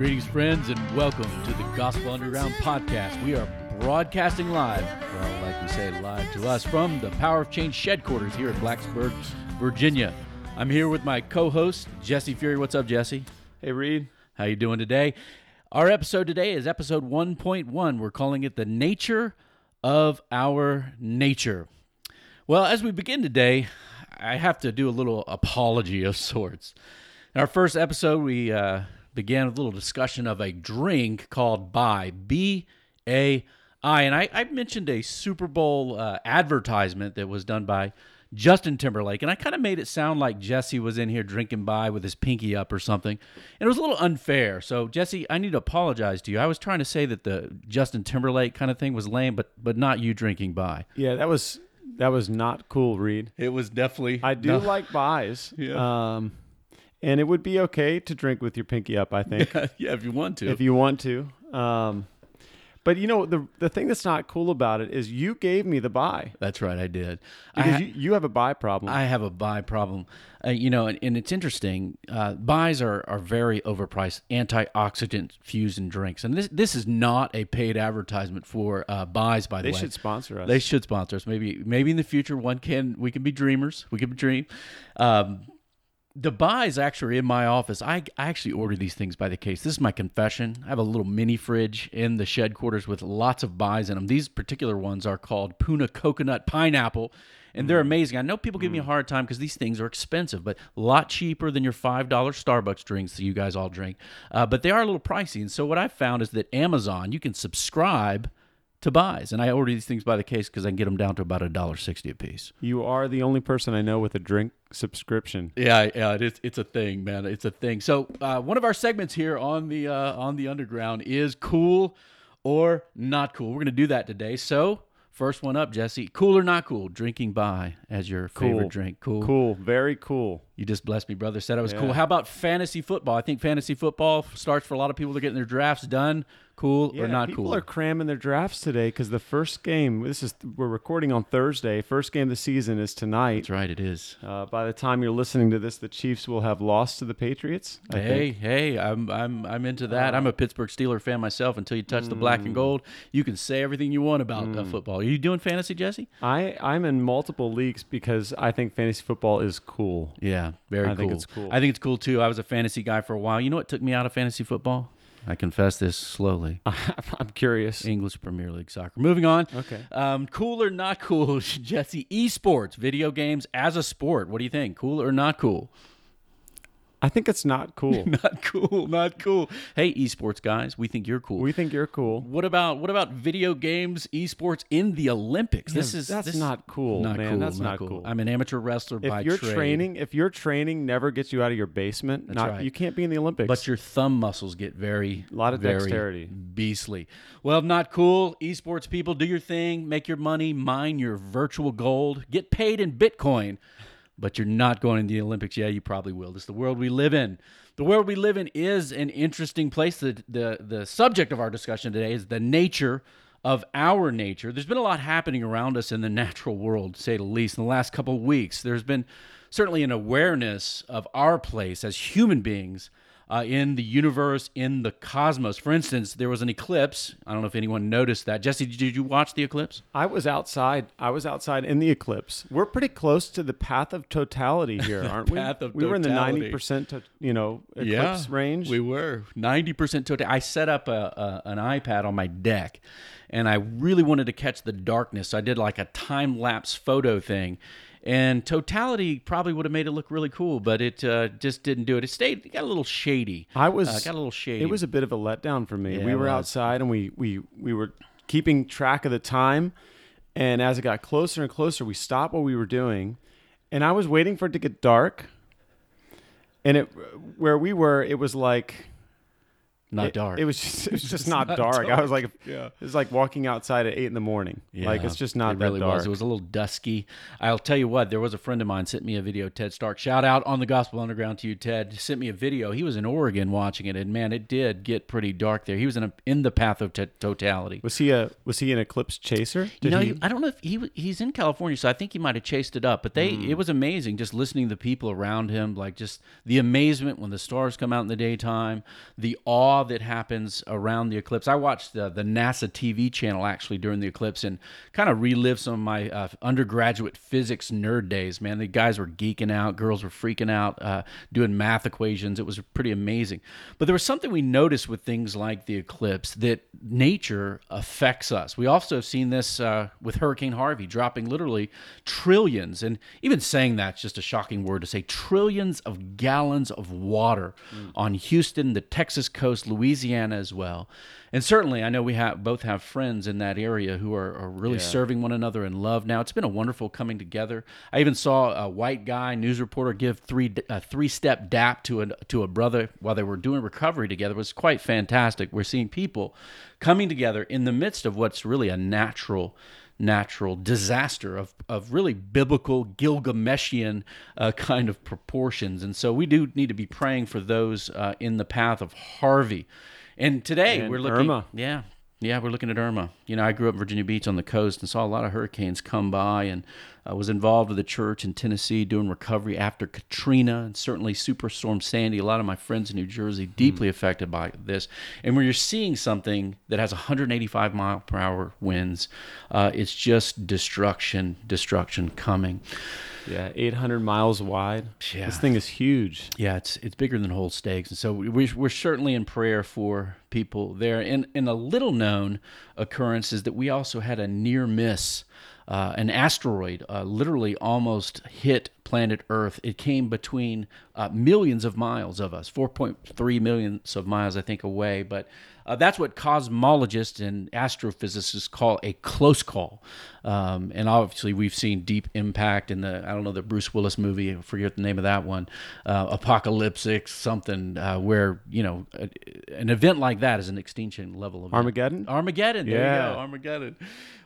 Greetings, friends, and welcome to the Gospel Underground podcast. We are broadcasting live, well, like we say, live to us from the Power of Change headquarters here in Blacksburg, Virginia. I'm here with my co-host Jesse Fury. What's up, Jesse? Hey, Reed. How you doing today? Our episode today is episode 1.1. We're calling it the nature of our nature. Well, as we begin today, I have to do a little apology of sorts. In our first episode, we uh, began with a little discussion of a drink called Bai, B A I. And I, I mentioned a Super Bowl uh, advertisement that was done by Justin Timberlake. And I kind of made it sound like Jesse was in here drinking Bai with his pinky up or something. And it was a little unfair. So, Jesse, I need to apologize to you. I was trying to say that the Justin Timberlake kind of thing was lame, but but not you drinking Bai. Yeah, that was that was not cool, Reed. It was definitely. I do like Bais. Yeah. Um, and it would be okay to drink with your pinky up, I think, yeah, if you want to. if you want to. Um, but you know the the thing that's not cool about it is you gave me the Bai That's right, I did. I because ha- you, you have a Bai problem. I have a Bai problem. Uh, you know, and, and it's interesting. Uh, Bais are, are very overpriced, antioxidant fused in drinks. And this this is not a paid advertisement for uh, Bais, by the they way. They should sponsor us. They should sponsor us. Maybe maybe in the future one can we can be dreamers. We can dream. Um, the Bais actually in my office. I, I actually order these things by the case. This is my confession. I have a little mini fridge in the shed quarters with lots of Bais in them. These particular ones are called Puna Coconut Pineapple, and they're amazing. I know people give me a hard time because these things are expensive, but a lot cheaper than your five dollar Starbucks drinks that you guys all drink. Uh, but they are a little pricey. And so what I found is that Amazon you can subscribe to Bais, and I order these things by the case because I can get them down to about a dollar sixty a piece. you are the only person I know with a drink subscription. Yeah, yeah, it's it's a thing, man. It's a thing. So uh, one of our segments here on the uh, on the underground is cool or not cool. We're gonna do that today. So first one up, Jesse. Cool or not cool? Drinking Bai as your favorite drink. Cool. Cool, very cool. You just blessed me, brother. Said I was cool. How about fantasy football? I think fantasy football starts for a lot of people. They're getting their drafts done. Cool Yeah, or not people cool? People are cramming their drafts today because the first game. This is we're recording on Thursday. First game of the season is tonight. That's right. It is. Uh, by the time you're listening to this, the Chiefs will have lost to the Patriots. I Hey, think. hey, I'm I'm I'm into that. I'm a Pittsburgh Steeler fan myself. Until you touch the black Mm. and gold, you can say everything you want about uh, football. Are you doing fantasy, Jesse? I I'm in multiple leagues because I think fantasy football is cool. Yeah, very I cool. think it's cool. I think it's cool too. I was a fantasy guy for a while. You know what took me out of fantasy football? I confess this slowly. I'm curious. English Premier League soccer. Moving on. Okay. Um, cool or not cool, Jesse? Esports, video games as a sport. What do you think? Cool or not cool? I think it's not cool. Not cool. Not cool. Hey, esports guys, we think you're cool. we think you're cool. What about what about video games, esports in the Olympics? this is that's this- not cool, not man. cool. That's not cool. I'm an amateur wrestler by If your trade, training, if your training never gets you out of your basement, not right. you can't be in the Olympics. but your thumb muscles get very A lot of very dexterity. beastly. Well, not cool. Esports people, do your thing, make your money, mine your virtual gold, get paid in Bitcoin. But you're not going to the Olympics. Yeah, you probably will. This is the world we live in. The world we live in is an interesting place. The, the the subject of our discussion today is the nature of our nature. There's been a lot happening around us in the natural world, say the least, in the last couple of weeks. There's been certainly an awareness of our place as human beings uh, in the universe, in the cosmos. For instance, there was an eclipse. I don't know if anyone noticed that. Jesse, did you watch the eclipse? I was outside. I was outside in the eclipse. We're pretty close to the path of totality here, aren't we? path of we were in the ninety percent, you know, eclipse range. We were 90% total. I set up a, a, an iPad on my deck and I really wanted to catch the darkness. So I did like a time lapse photo thing. And totality probably would have made it look really cool, but it uh, just didn't do it. It stayed, it got a little shady. I was uh, got a little shady. It was a bit of a letdown for me. Yeah, we were outside and we we we were keeping track of the time, and as it got closer and closer, we stopped what we were doing, and I was waiting for it to get dark. And it where we were, it was like not it, dark. It was just it was just not, dark. I was like, yeah, it was like walking outside at eight in the morning. like it's just not it that really dark. was. It was a little dusky. I'll tell you what. There was a friend of mine sent me a video. Ted Stark. Shout out on the Gospel Underground to you, Ted. Sent me a video. He was in Oregon watching it, and man, it did get pretty dark there. He was in a, in the path of t- totality. Was he a was he an eclipse chaser? You know, he- I don't know if he he's in California, so I think he might have chased it up. But they, Hmm. it was amazing just listening to the people around him, like just the amazement when the stars come out in the daytime, the awe awe that happens around the eclipse. I watched the, the NASA TV channel actually during the eclipse and kind of relived some of my uh, undergraduate physics nerd days. Man, the guys were geeking out, girls were freaking out, uh, doing math equations. It was pretty amazing. But there was something we noticed with things like the eclipse that nature affects us. We also have seen this uh, with Hurricane Harvey dropping literally trillions, and even saying that's just a shocking word to say trillions of gallons of water mm. on Houston, the Texas coast, Louisiana as well. And certainly, I know we have both have friends in that area who are, are really yeah. serving one another in love. Now, it's been a wonderful coming together. I even saw a white guy news reporter give three a three step dap to a to a brother while they were doing recovery together. It was quite fantastic. We're seeing people coming together in the midst of what's really a natural natural disaster of, of really biblical Gilgameshian uh, kind of proportions. And so we do need to be praying for those uh, in the path of Harvey. And today and we're looking. Irma. Yeah. Yeah, we're looking at Irma. You know, I grew up in Virginia Beach on the coast and saw a lot of hurricanes come by and uh, was involved with the church in Tennessee doing recovery after Katrina and certainly Superstorm Sandy. A lot of my friends in New Jersey deeply mm. affected by this. And when you're seeing something that has 185 mile per hour winds, uh, it's just destruction, destruction coming. Yeah, 800 miles wide. Yeah. This thing is huge. Yeah, it's it's bigger than whole stakes. And so we, we're certainly in prayer for people there. And, and a little known occurrence is that we also had a near miss. Uh, an asteroid uh, literally almost hit planet Earth. It came between uh, millions of miles of us, 4.3 millions of miles, I think, away. But uh, that's what cosmologists and astrophysicists call a close call. Um, and obviously, we've seen deep impact in the, I don't know, the Bruce Willis movie, I forget the name of that one, uh, Apocalyptic, something uh, where, you know, a, an event like that is an extinction level of Armageddon? Armageddon. There yeah. you go. Armageddon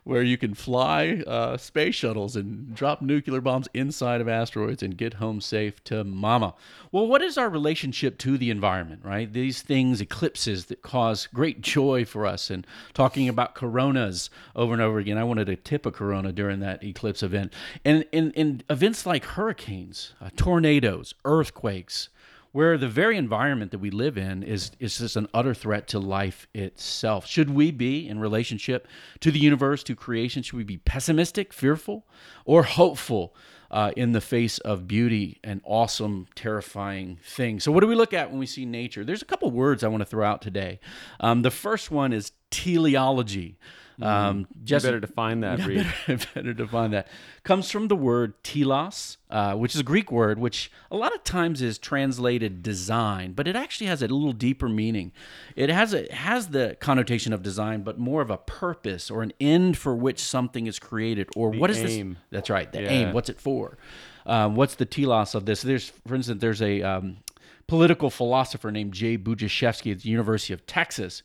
where you can fly uh, space shuttles and drop nuclear bombs inside of asteroids and get home safe to mama. Well, what is our relationship to the environment, right? These things, eclipses that cause great joy for us, and talking about coronas over and over again. I wanted to tip a corona during that eclipse event. And in, in events like hurricanes, uh, tornadoes, earthquakes, where the very environment that we live in is is just an utter threat to life itself. Should we be in relationship to the universe, to creation? Should we be pessimistic, fearful, or hopeful? Uh, in the face of beauty and awesome, terrifying things. So, what do we look at when we see nature? There's a couple words I want to throw out today. Um, the first one is teleology. Mm-hmm. Um, just better define that. Yeah, better, better, define that. Comes from the word telos, uh, which is a Greek word, which a lot of times is translated design, but it actually has a little deeper meaning. It has a has the connotation of design, but more of a purpose or an end for which something is created, or the what is aim. this? That's right, the yeah. aim. What's it for? Um, what's the telos of this? There's, for instance, there's a um, political philosopher named Jay Budziszewski at the University of Texas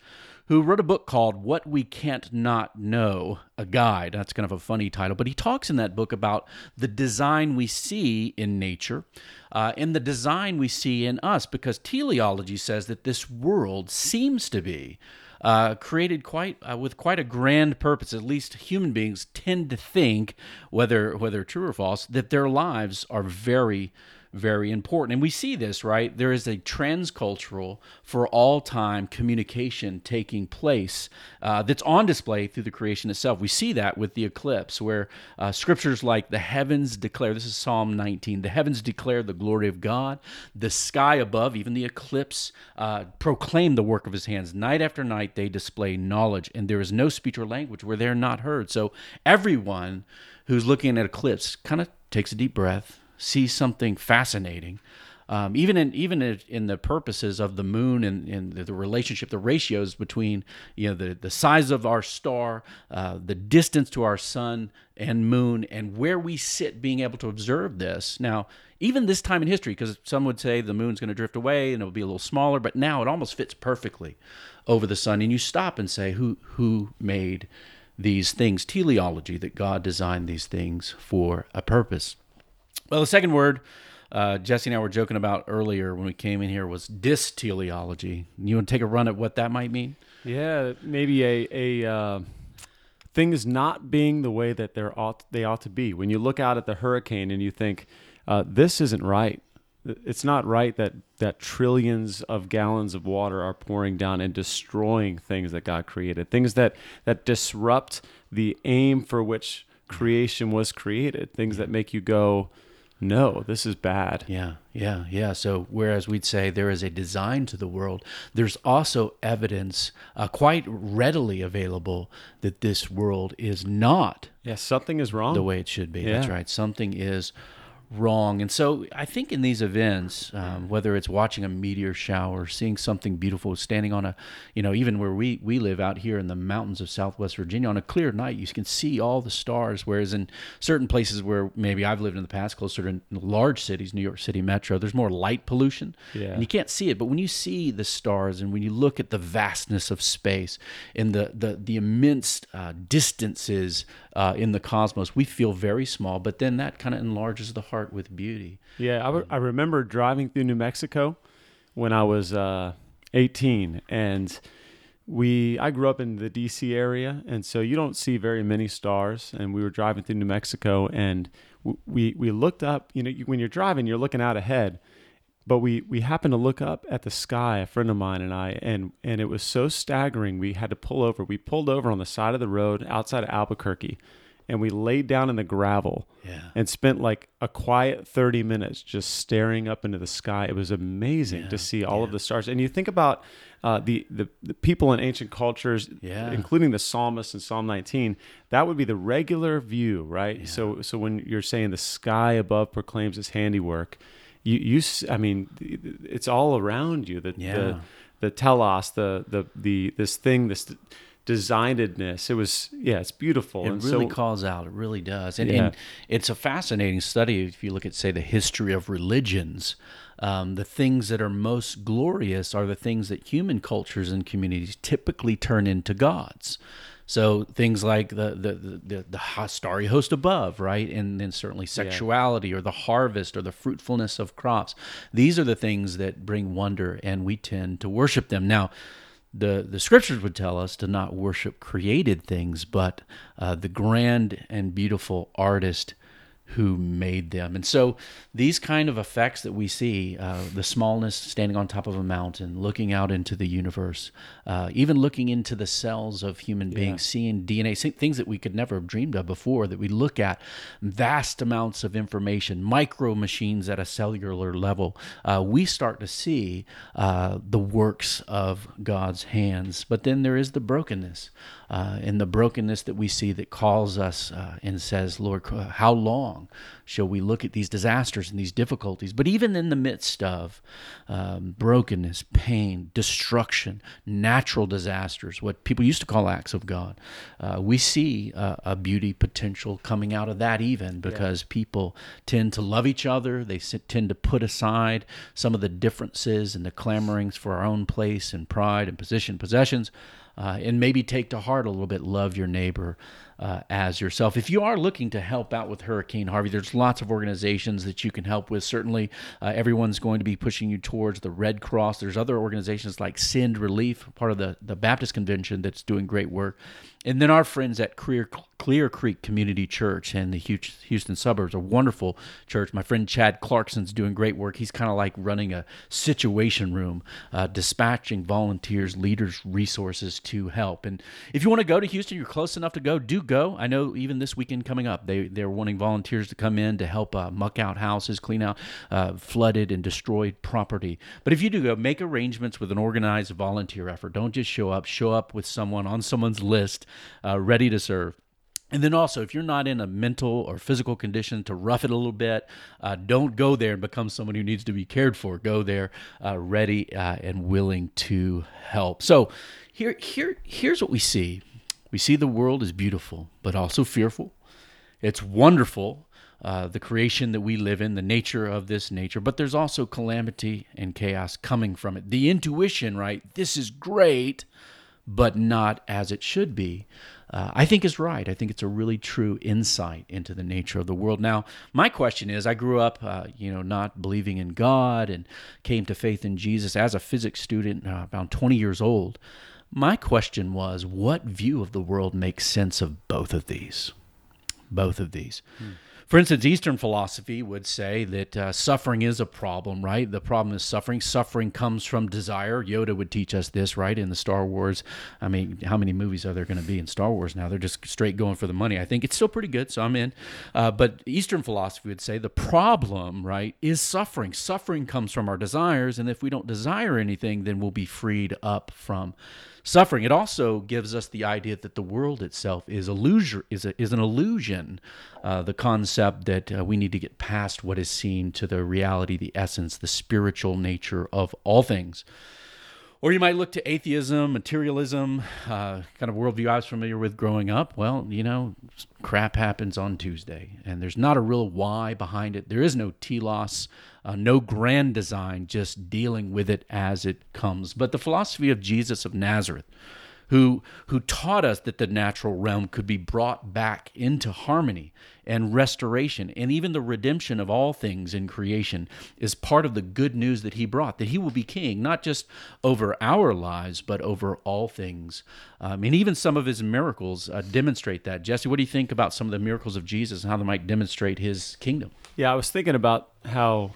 who wrote a book called What We Can't Not Know, a guide. That's kind of a funny title, but he talks in that book about the design we see in nature uh, and the design we see in us, because teleology says that this world seems to be. Uh, created quite uh, with quite a grand purpose. At least human beings tend to think, whether whether true or false, that their lives are very very important. And we see this, right? There is a transcultural, for all time communication taking place uh, that's on display through the creation itself. We see that with the eclipse, where uh, scriptures like the heavens declare this is Psalm 19 the heavens declare the glory of God, the sky above, even the eclipse, uh, proclaim the work of his hands. Night after night, they display knowledge, and there is no speech or language where they're not heard. So everyone who's looking at eclipse kind of takes a deep breath see something fascinating. Um, even in even in the purposes of the moon and, and the relationship, the ratios between you know the the size of our star, uh, the distance to our sun and moon, and where we sit, being able to observe this. Now, even this time in history, because some would say the moon's going to drift away and it'll be a little smaller, but now it almost fits perfectly over the sun. And you stop and say, who who made these things? Teleology that God designed these things for a purpose. Well, the second word uh, Jesse and I were joking about earlier when we came in here was dysteleology. You want to take a run at what that might mean? Yeah, maybe a a uh, things not being the way that they ought they ought to be. When you look out at the hurricane and you think uh, this isn't right, it's not right that that trillions of gallons of water are pouring down and destroying things that God created, things that that disrupt the aim for which creation was created, things that make you go, no, this is bad. Yeah, yeah, yeah. So, whereas we'd say there is a design to the world, there's also evidence uh, quite readily available that this world is not Yeah, something is wrong. the way it should be. That's right. Something is wrong. And so I think in these events, um, whether it's watching a meteor shower, seeing something beautiful, standing on a, you know, even where we, we live out here in the mountains of Southwest Virginia, on a clear night, you can see all the stars. Whereas in certain places where maybe I've lived in the past, closer to large cities, New York City metro, there's more light pollution. Yeah. And you can't see it. But when you see the stars and when you look at the vastness of space and the, the, the immense uh, distances uh, in the cosmos, we feel very small. But then that kind of enlarges the heart with beauty. Yeah, I, remember driving through New Mexico when I was uh, 18, and we I grew up in the D.C. area, and so you don't see very many stars. And we were driving through New Mexico, and we we looked up. You know, when you're driving, you're looking out ahead, but we we happened to look up at the sky. A friend of mine and I, and and it was so staggering. We had to pull over. We pulled over on the side of the road outside of Albuquerque. And we laid down in the gravel Yeah. and spent like a quiet 30 minutes just staring up into the sky. It was amazing Yeah, to see all of the stars. And you think about uh, the, the, the people in ancient cultures, Yeah. including the psalmist in Psalm 19, that would be the regular view, right? So, so when you're saying the sky above proclaims its handiwork, you, you, I mean, it's all around you. The, Yeah. the, the telos, the, the, the, this thing, this designedness. It was, yeah, it's beautiful. It and really so, calls out. It really does. And, Yeah. and it's a fascinating study if you look at, say, the history of religions. Um, the things that are most glorious are the things that human cultures and communities typically turn into gods. So things like the the the, the, the starry host above, right, and then certainly sexuality or the harvest or the fruitfulness of crops. These are the things that bring wonder, and we tend to worship them. Now, the the scriptures would tell us to not worship created things, but uh, the grand and beautiful artist who made them. And so these kind of effects that we see, uh, the smallness standing on top of a mountain, looking out into the universe, uh, even looking into the cells of human beings, seeing DNA, see- things that we could never have dreamed of before, that we look at vast amounts of information, micro machines at a cellular level, uh, we start to see uh, the works of God's hands. But then there is the brokenness. Uh, and the brokenness that we see that calls us uh, and says, Lord, how long shall we look at these disasters and these difficulties? But even in the midst of um, brokenness, pain, destruction, natural disasters, what people used to call acts of God, uh, we see uh, a beauty potential coming out of that even because people tend to love each other. They tend to put aside some of the differences and the clamorings for our own place and pride and position, possessions uh, and maybe take to heart a little bit love your neighbor uh, as yourself. If you are looking to help out with Hurricane Harvey, there's lots of organizations that you can help with. Certainly, uh, everyone's going to be pushing you towards the Red Cross. There's other organizations like Send Relief, part of the, the Baptist Convention, that's doing great work. And then our friends at Clear, Clear Creek Community Church in the Houston suburbs, a wonderful church. My friend Chad Clarkson's doing great work. He's kind of like running a situation room, uh, dispatching volunteers, leaders, resources to help. And if you want to go to Houston, you're close enough to go, do go. I know even this weekend coming up, they, they're wanting volunteers to come in to help uh, muck out houses, clean out uh, flooded and destroyed property. But if you do go, make arrangements with an organized volunteer effort. Don't just show up, show up with someone on someone's list uh, ready to serve. And then also, if you're not in a mental or physical condition to rough it a little bit, uh, don't go there and become someone who needs to be cared for. Go there uh, ready uh, and willing to help. So, here, here, here's what we see: we see the world is beautiful, but also fearful. It's wonderful, uh, the creation that we live in, the nature of this nature, but there's also calamity and chaos coming from it. The intuition, right? This is great, but not as it should be. Uh, I think is right. I think it's a really true insight into the nature of the world. Now, my question is: I grew up, uh, you know, not believing in God, and came to faith in Jesus as a physics student, uh, about 20 years old. My question was, what view of the world makes sense of both of these? both of these. For instance, Eastern philosophy would say that uh, suffering is a problem, right? The problem is suffering. Suffering comes from desire. Yoda would teach us this, right? In the Star Wars. I mean, how many movies are there going to be in Star Wars now? They're just straight going for the money. I think it's still pretty good, so I'm in. Uh, but Eastern philosophy would say the problem, right, is suffering. Suffering comes from our desires, and if we don't desire anything, then we'll be freed up from suffering. It also gives us the idea that the world itself is illusion, is, a, is an illusion. Uh, the concept that uh, we need to get past what is seen to the reality, the essence, the spiritual nature of all things. Or you might look to atheism, materialism, uh, kind of worldview I was familiar with growing up. Well, you know, crap happens on Tuesday, and there's not a real why behind it. There is no telos, uh, no grand design, just dealing with it as it comes. But the philosophy of Jesus of Nazareth, who who taught us that the natural realm could be brought back into harmony and restoration and even the redemption of all things in creation is part of the good news that he brought that he will be king not just over our lives but over all things. Um, and even some of his miracles uh, demonstrate that. Jesse what do you think about some of the miracles of jesus and how they might demonstrate his kingdom? Yeah, I was thinking about how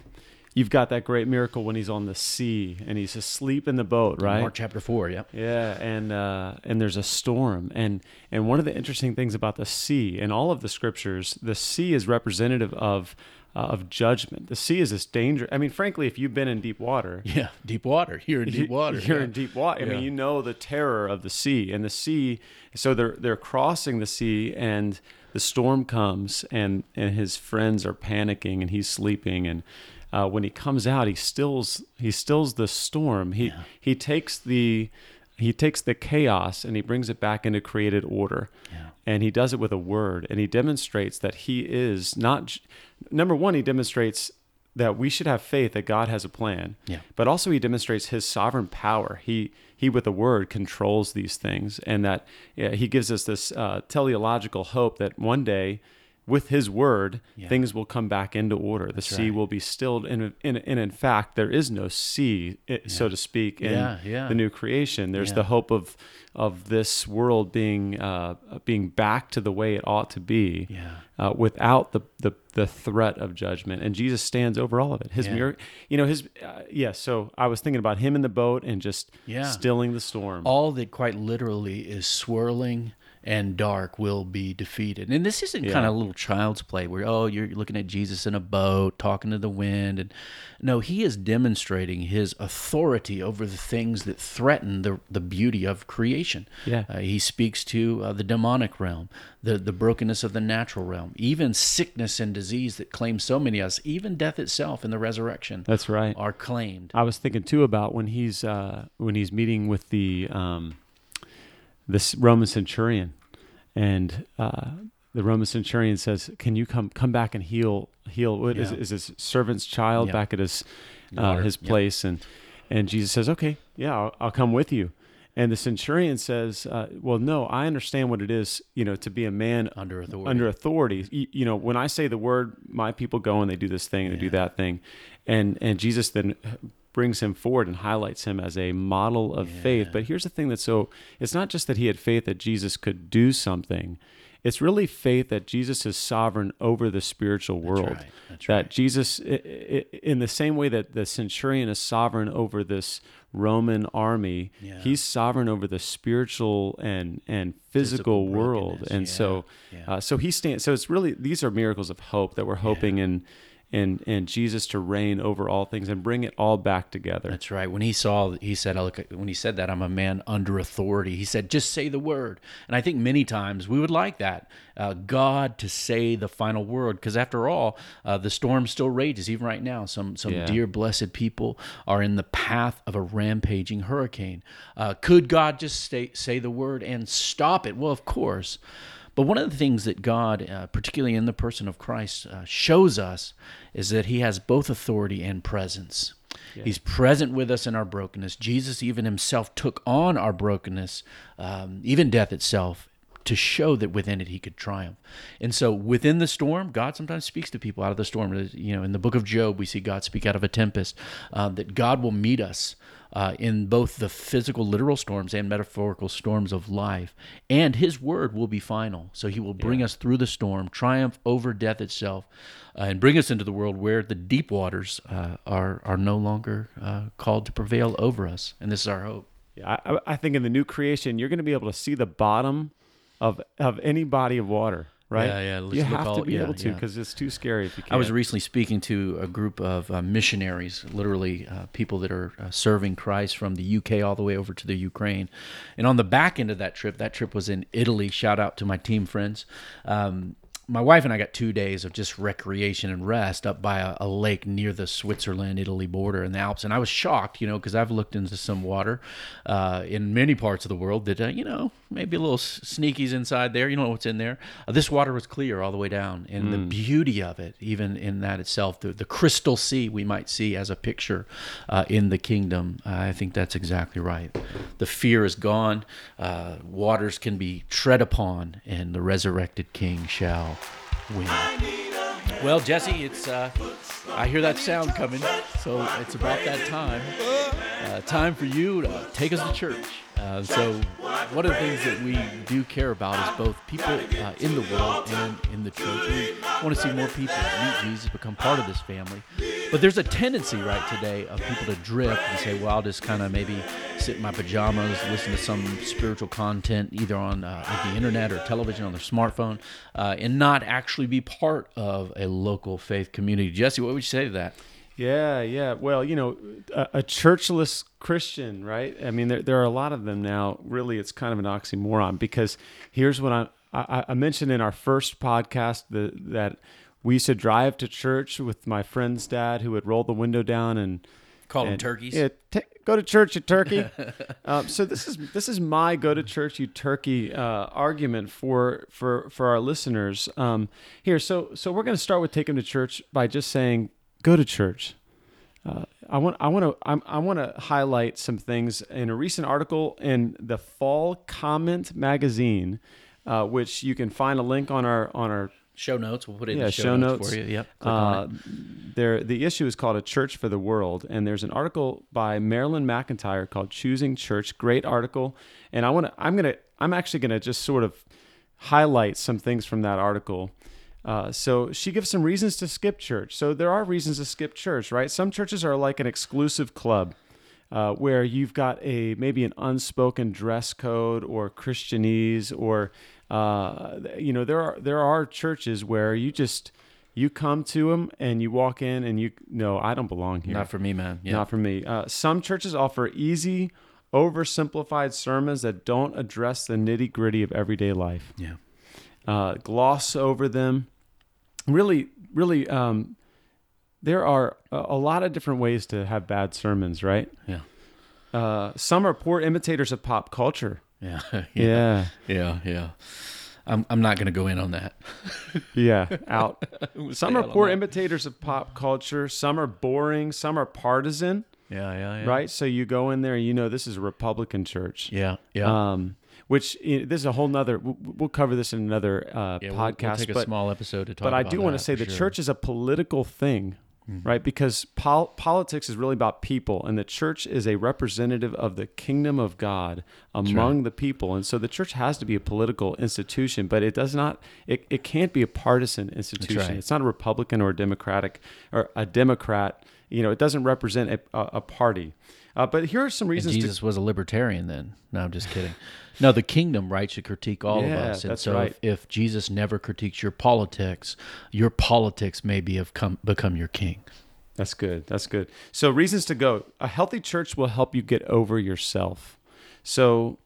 you've got that great miracle when he's on the sea and he's asleep in the boat, right? mark chapter 4 yeah Yeah, and uh, and there's a storm, and and one of the interesting things about the sea in all of the scriptures, the sea is representative of uh, of judgment. The sea is this danger. I mean, frankly, if you've been in deep water, yeah deep water you're in deep water you're yeah. in deep water. I Yeah. mean, you know the terror of the sea, and the sea. So they're they're crossing the sea, and the storm comes, and and his friends are panicking, and he's sleeping, and uh, when he comes out, he stills he stills the storm. He he takes the he takes the chaos and he brings it back into created order. Yeah. And he does it with a word, and he demonstrates that he is not. Number one, he demonstrates that we should have faith that God has a plan. Yeah. But also he demonstrates his sovereign power. He he with a word controls these things, and that yeah, he gives us this uh, teleological hope that one day, with his word, Yeah. things will come back into order. The sea right. will be stilled, and in, in, in fact, there is no sea, i so to speak, in Yeah, yeah. the new creation. There's Yeah. the hope of of this world being uh, being back to the way it ought to be Yeah. uh, without the, the the threat of judgment. And Jesus stands over all of it. His Yeah. mir- you know, his uh, yeah. So I was thinking about him in the boat and just Yeah. stilling the storm. all that quite literally is swirling and dark will be defeated. And this isn't Yeah. kind of a little child's play where oh you're looking at Jesus in a boat talking to the wind and no he is demonstrating his authority over the things that threaten the the beauty of creation. Yeah. Uh, he speaks to uh, the demonic realm, the the brokenness of the natural realm, even sickness and disease that claim so many of us, even death itself in the resurrection That's right. are claimed. I was thinking too about when he's uh, when he's meeting with the um, this Roman centurion, and uh, the Roman centurion says, "Can you come come back and heal heal? What is Yeah. is his servant's child Yeah. back at his uh, his Yeah. place?" And and Jesus says, "Okay, yeah, I'll, I'll come with you." And the centurion says, uh, "Well, no, I understand what it is, you know, to be a man Under authority. under authority. You, you know, when I say the word, my people go and they do this thing and they do that thing, and and Jesus then brings him forward and highlights him as a model of faith. But here's the thing that's so it's not just that he had faith that Jesus could do something. It's really faith that Jesus is sovereign over the spiritual world. right. That's that right. Jesus, in the same way that the centurion is sovereign over this Roman army, Yeah. he's sovereign over the spiritual and and physical, Physical world. And so, yeah, yeah. uh, so he stands. So it's really these are miracles of hope that we're hoping in, in in Jesus to reign over all things and bring it all back together. That's right. When he saw, he said, "I look." When he said that, I'm a man under authority. He said, "Just say the word." And I think many times we would like that, uh, God to say the final word, because after all, uh, the storm still rages even right now. Some some Yeah. dear blessed people are in the path of a rampaging hurricane. Uh, could God just say say the word and stop it? Well, of course. But one of the things that God, uh, particularly in the person of Christ, uh, shows us is that He has both authority and presence. He's present with us in our brokenness. Jesus, even Himself, took on our brokenness, um, even death itself, to show that within it He could triumph. And so, within the storm, God sometimes speaks to people out of the storm. You know, in the book of Job, we see God speak out of a tempest. Uh, that God will meet us uh, in both the physical, literal storms and metaphorical storms of life. And His word will be final. So He will bring us through the storm, triumph over death itself, uh, and bring us into the world where the deep waters uh, are, are no longer uh, called to prevail over us. And this is our hope. Yeah, I, I think in the new creation, you're going to be able to see the bottom of of any body of water, right? Yeah, yeah, let's You have all- to be yeah, able to yeah. because it's too scary if you can't. I was recently speaking to a group of uh, missionaries, literally uh, people that are uh, serving Christ from the UK all the way over to the Ukraine. And on the back end of that trip, that trip was in Italy. Shout out to my team friends. Um, my wife and I got two days of just recreation and rest up by a, a lake near the Switzerland Italy border in the Alps. And I was shocked, you know, because I've looked into some water uh, in many parts of the world that, uh, you know, maybe a little sneakies inside there. You know what's in there. Uh, this water was clear all the way down. And the beauty of it, even in that itself, the, the crystal sea we might see as a picture uh, in the kingdom, uh, I think that's exactly right. The fear is gone, uh, waters can be tread upon, and the resurrected king shall win. Well, Jesse, it's uh, I hear that sound coming, so it's about that time. Uh, time for you to take us to church. Uh, so, one of the things that we do care about is both people uh, in the world and in the church. We want to see more people meet Jesus, become part of this family. But there's a tendency right today of people to drift and say, "Well, I'll just kind of maybe sit in my pajamas, listen to some spiritual content either on uh, like the internet or television on their smartphone, uh, and not actually be part of a local faith community." Jesse, what would you say to that? Yeah, yeah. Well, you know, a, a churchless Christian, right? I mean, there, there are a lot of them now. Really, it's kind of an oxymoron because here's what I I, I mentioned in our first podcast the, that we used to drive to church with my friend's dad who would roll the window down and Call them turkeys. Yeah, ta go to church, you turkey. um, so this is this is my go to church, you turkey uh, argument for for for our listeners um, here. So so we're going to start with take them to church by just saying go to church. Uh, I want I want to I want to highlight some things in a recent article in the Fall Comment magazine, uh, which you can find a link on our on our Show notes. We'll put it in the show, show notes, notes. for you. Yep. Uh, there, the issue is called "A Church for the World," and there's an article by Marilyn McEntyre called "Choosing Church." Great article, and I want to. I'm gonna. I'm actually gonna just sort of highlight some things from that article. Uh, so she gives some reasons to skip church. So there are reasons to skip church, right? Some churches are like an exclusive club. Uh, where you've got a maybe an unspoken dress code or Christianese or uh, you know there are there are churches where you just you come to them and you walk in and you no I don't belong here Not for me, man. Yeah. not for me uh, some churches offer easy oversimplified sermons that don't address the nitty gritty of everyday life yeah. uh, gloss over them. Really, really, um, there are a, a lot of different ways to have bad sermons, right? Yeah. Uh, some are poor imitators of pop culture. Yeah. Yeah, Yeah. Yeah. I'm, I'm not going to go in on that. yeah, out. Some are poor imitators of pop culture. Some are boring. Some are partisan, Yeah. Yeah. Yeah. right? So you go in there and you know this is a Republican church. Yeah. Yeah. Um, which this is a whole nother. We'll, we'll cover this in another uh, yeah we'll- podcast. We'll, take a but small episode to talk but I do want to say the sure. church is a political thing, right? Because pol- politics is really about people, and the church is a representative of the kingdom of God among the people. And so the church has to be a political institution, but it does not. It, it can't be a partisan institution. right. It's not a Republican or a Democratic or a Democrat. You know, it doesn't represent a, a, a party. Uh, but here are some And reasons. Jesus was a libertarian then. No, I'm just kidding. No, the kingdom, right, should critique all Yeah, of us. And that's so right. if, if Jesus never critiques your politics, your politics maybe have come become your king. That's good. That's good. So, reasons to go. A healthy church will help you get over yourself. So,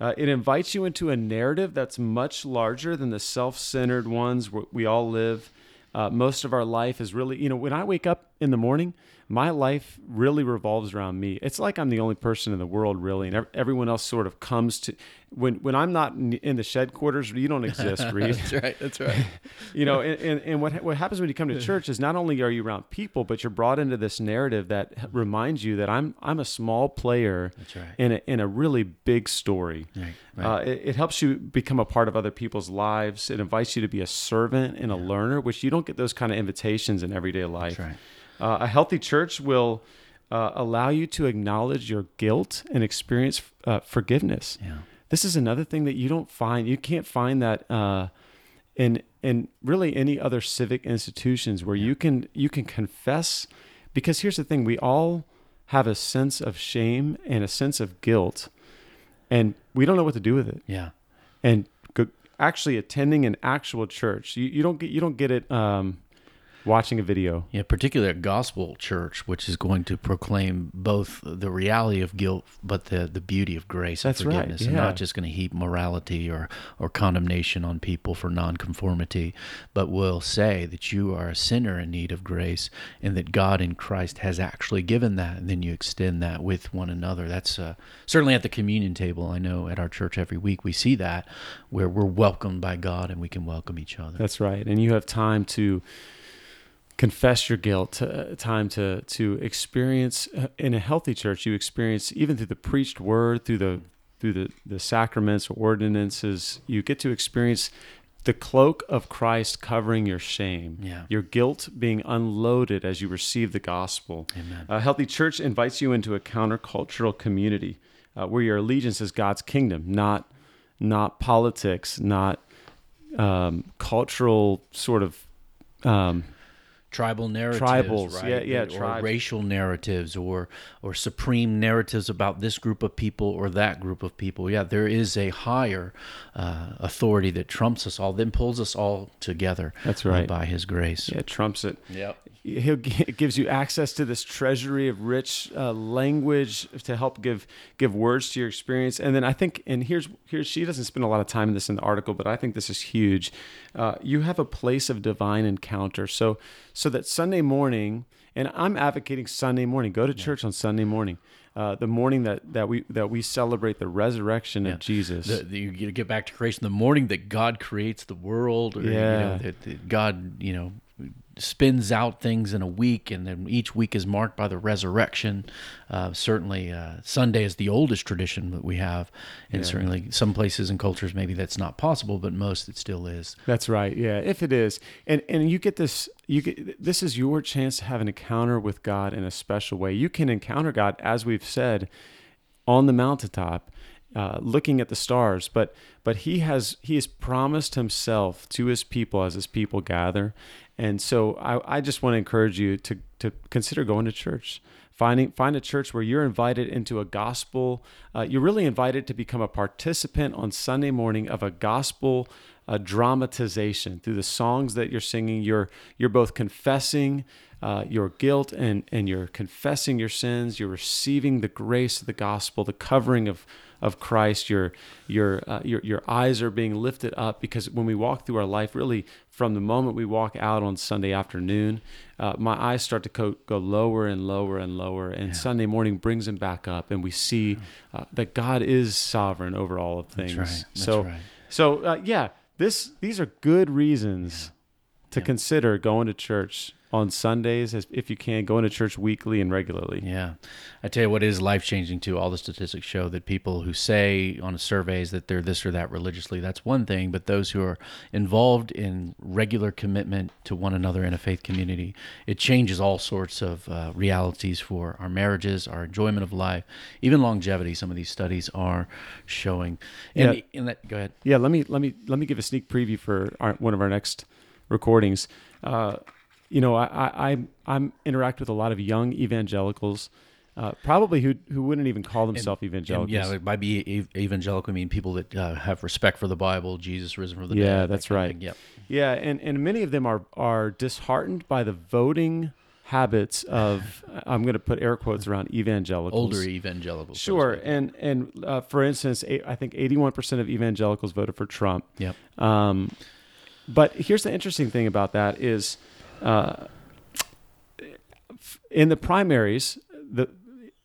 uh, it invites you into a narrative that's much larger than the self centered ones where we all live. Uh, most of our life is really, you know, when I wake up in the morning, my life really revolves around me. It's like I'm the only person in the world, really, and everyone else sort of comes to. When when I'm not in, the shed quarters, you don't exist, Reed That's right. That's right. you know and, and, and what what happens when you come to church is not only are you around people but you're brought into this narrative that reminds you that I'm I'm a small player right. in a, in a really big story Right, right. Uh, it, it helps you become a part of other people's lives it invites you to be a servant and a learner which you don't get those kind of invitations in everyday life right. Uh, a healthy church will uh, allow you to acknowledge your guilt and experience uh, forgiveness. Yeah. This is another thing that you don't find. You can't find that uh, in in really any other civic institutions where you can you can confess. Because here's the thing: we all have a sense of shame and a sense of guilt, and we don't know what to do with it. Yeah. And actually attending an actual church, you, you don't get you don't get it um, watching a video. Yeah, particularly a gospel church, which is going to proclaim both the reality of guilt, but the, the beauty of grace That's and right, forgiveness, and not just going to heap morality or, or condemnation on people for nonconformity, but will say that you are a sinner in need of grace and that God in Christ has actually given that, and then you extend that with one another. That's uh, certainly at the communion table. I know at our church every week we see that where we're welcomed by God and we can welcome each other. That's right, and you have time to confess your guilt, uh, time to to experience uh, in a healthy church. You experience even through the preached word, through the through the the sacraments, or ordinances. You get to experience the cloak of Christ covering your shame, Yeah. your guilt being unloaded as you receive the gospel. Amen. A healthy church invites you into a countercultural community uh, where your allegiance is God's kingdom, not not politics, not um, cultural sort of um, tribal narratives, Tribals, right? yeah, yeah, or tribes. racial narratives, or or supreme narratives about this group of people or that group of people. Yeah, there is a higher uh, authority that trumps us all, then pulls us all together. That's uh, right. by His grace. yeah trumps it. He'll, it gives you access to this treasury of rich uh, language to help give give words to your experience. And then I think, and here's here's she doesn't spend a lot of time in this in the article, but I think this is huge. Uh, you have a place of divine encounter. So so that Sunday morning, and I'm advocating Sunday morning. Go to church on Sunday morning, uh, the morning that that we that we celebrate the resurrection of Jesus. The, the, you get back to creation the morning that God creates the world, or you Yeah. know, that, that God, you know, spins out things in a week, and then each week is marked by the resurrection. Uh, certainly, uh, Sunday is the oldest tradition that we have, and certainly some places and cultures maybe that's not possible, but most it still is. That's right. Yeah, if it is, and and you get this, you get this is your chance to have an encounter with God in a special way. You can encounter God, as we've said, on the mountaintop, uh, looking at the stars. But but he has he has promised himself to his people as his people gather, and so I, I just want to encourage you to to consider going to church. Finding find a church where you're invited into a gospel. Uh, you're really invited to become a participant on Sunday morning of a gospel uh, dramatization through the songs that you're singing. You're you're both confessing uh, your guilt and and you're confessing your sins. You're receiving the grace of the gospel, the covering of of Christ. Your your uh, your your eyes are being lifted up because when we walk through our life, really from the moment we walk out on Sunday afternoon, uh, my eyes start to go, go lower and lower and lower, and Sunday morning brings them back up, and we see uh, that God is sovereign over all of things. right. That's so right. so uh, yeah, this these are good reasons to Yeah. consider going to church on Sundays, as if you can, going to church weekly and regularly. Yeah. I tell you what is life changing too. All the statistics show that people who say on surveys that they're this or that religiously, that's one thing. But those who are involved in regular commitment to one another in a faith community, it changes all sorts of uh, realities for our marriages, our enjoyment of life, even longevity. Some of these studies are showing. And, Yeah. and that, go ahead. Yeah, let me let me let me give a sneak preview for our, one of our next recordings. Uh, you know, I, I I'm interact with a lot of young evangelicals, uh, probably who who wouldn't even call themselves And evangelicals. yeah, like by be ev- evangelical, I mean people that uh, have respect for the Bible, Jesus risen from the dead. Yeah, that's of right. Yep. Yeah, and, and many of them are are disheartened by the voting habits of I'm going to put air quotes around evangelicals. Older evangelicals. Sure, and and uh, for instance, I think 81 percent of evangelicals voted for Trump. Yep. Um, but here's the interesting thing about that is, uh, in the primaries, the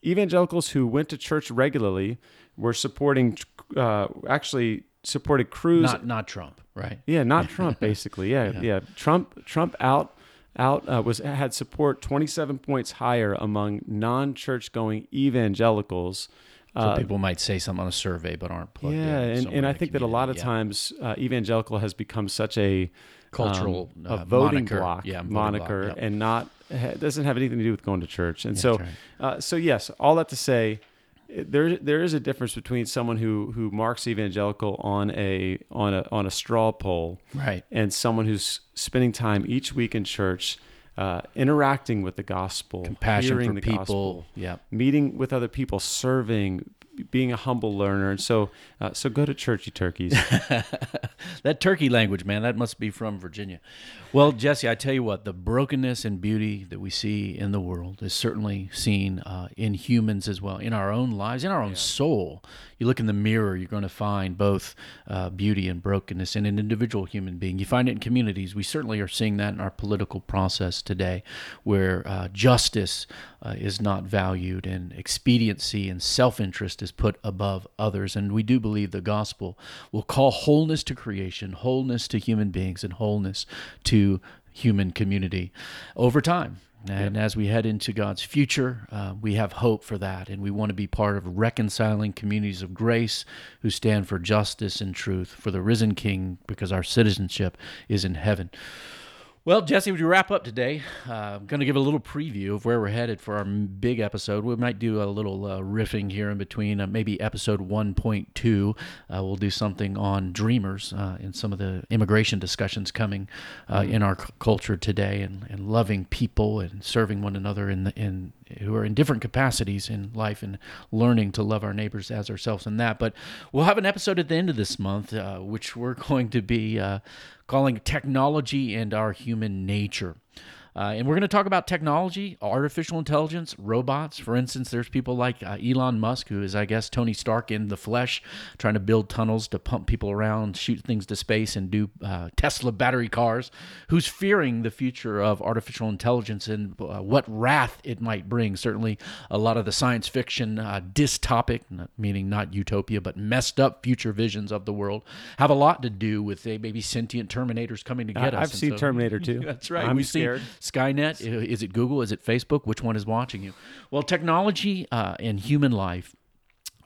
evangelicals who went to church regularly were supporting, uh, actually supported Cruz. Not not Trump, right? yeah, not Trump, basically. Yeah, Yeah. yeah, Trump, Trump out, out uh, was had support 27 points higher among non-church going evangelicals. So Uh, people might say something on a survey, but aren't plugged yeah, in. and, and I think that a lot of. Yeah. times uh, evangelical has become such a cultural um, uh, a voting moniker. block yeah, moniker block, yep. and not doesn't have anything to do with going to church. And so, right. uh, so yes, all that to say, there there is a difference between someone who who marks evangelical on a on a on a straw poll Right. and someone who's spending time each week in church, uh, interacting with the gospel, Passion hearing for the people. gospel, Yeah. meeting with other people, serving, being a humble learner. And so, uh, so go to churchy turkeys. that turkey language, man, that must be from Virginia. Well, Jesse, I tell you what, the brokenness and beauty that we see in the world is certainly seen uh, in humans as well, in our own lives, in our own soul. You look in the mirror, you're going to find both uh, beauty and brokenness in an individual human being. You find it in communities. We certainly are seeing that in our political process today, where uh, justice uh, is not valued and expediency and self interest is put above others. And we do believe the gospel will call wholeness to creation, wholeness to human beings, and wholeness to human community over time. And as we head into God's future, uh, we have hope for that. And we want to be part of reconciling communities of grace who stand for justice and truth for the risen King because our citizenship is in heaven. Well, Jesse, would you wrap up today? Uh, I'm going to give a little preview of where we're headed for our big episode. We might do a little uh, riffing here in between, uh, maybe episode 1.2. Uh, we'll do something on dreamers uh, and some of the immigration discussions coming uh, in our c- culture today, and, and loving people and serving one another in the, in who are in different capacities in life and learning to love our neighbors as ourselves in that. But we'll have an episode at the end of this month, uh, which we're going to be uh, calling Technology and Our Human Nature. Uh, and we're going to talk about technology, artificial intelligence, robots. For instance, there's people like uh, Elon Musk, who is, I guess, Tony Stark in the flesh, trying to build tunnels to pump people around, shoot things to space, and do uh, Tesla battery cars, who's fearing the future of artificial intelligence and uh, what wrath it might bring. Certainly, a lot of the science fiction uh, dystopic, meaning not utopia, but messed up future visions of the world, have a lot to do with uh, maybe sentient terminators coming to get us. I've And seen so- Terminator 2. That's right. I'm We've scared. seen Skynet. Is it Google? Is it Facebook? Which one is watching you? Well, technology uh, and human life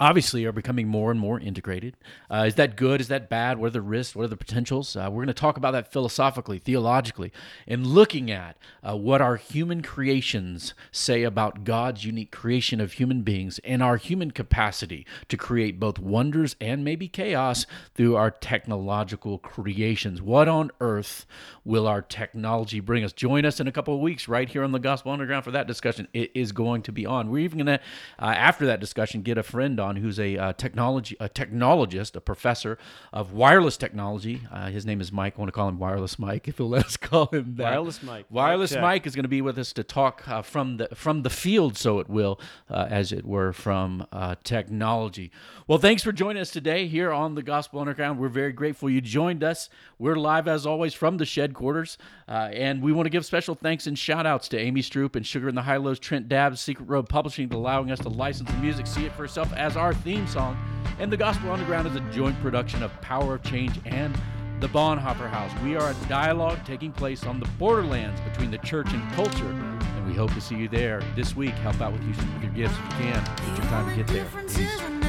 obviously are becoming more and more integrated. Uh, is that good? Is that bad? What are the risks? What are the potentials? Uh, we're going to talk about that philosophically, theologically, and looking at uh, what our human creations say about God's unique creation of human beings and our human capacity to create both wonders and maybe chaos through our technological creations. What on earth will our technology bring us? Join us in a couple of weeks right here on the Gospel Underground for that discussion. It is going to be on. We're even going to, uh, after that discussion, get a friend on who's a uh, technology, a technologist, a professor of wireless technology. Uh, his name is Mike. I want to call him Wireless Mike, if you'll let us call him that. Wireless Mike. Wireless Check. Mike is going to be with us to talk uh, from the from the field, so it will, uh, as it were, from uh, technology. Well, thanks for joining us today here on the Gospel Underground. We're very grateful you joined us. We're live as always from the shed quarters, uh, and we want to give special thanks and shout outs to Amy Stroup and Sugar in the Hi-Lows, Trent Dabbs, Secret Road Publishing, for allowing us to license the music, see it for itself as our theme song. And the Gospel Underground is a joint production of Power of Change and the Bonhoeffer House. We are a dialogue taking place on the borderlands between the church and culture, and we hope to see you there this week. Help out with, you, with your gifts if you can. It's your time to get there.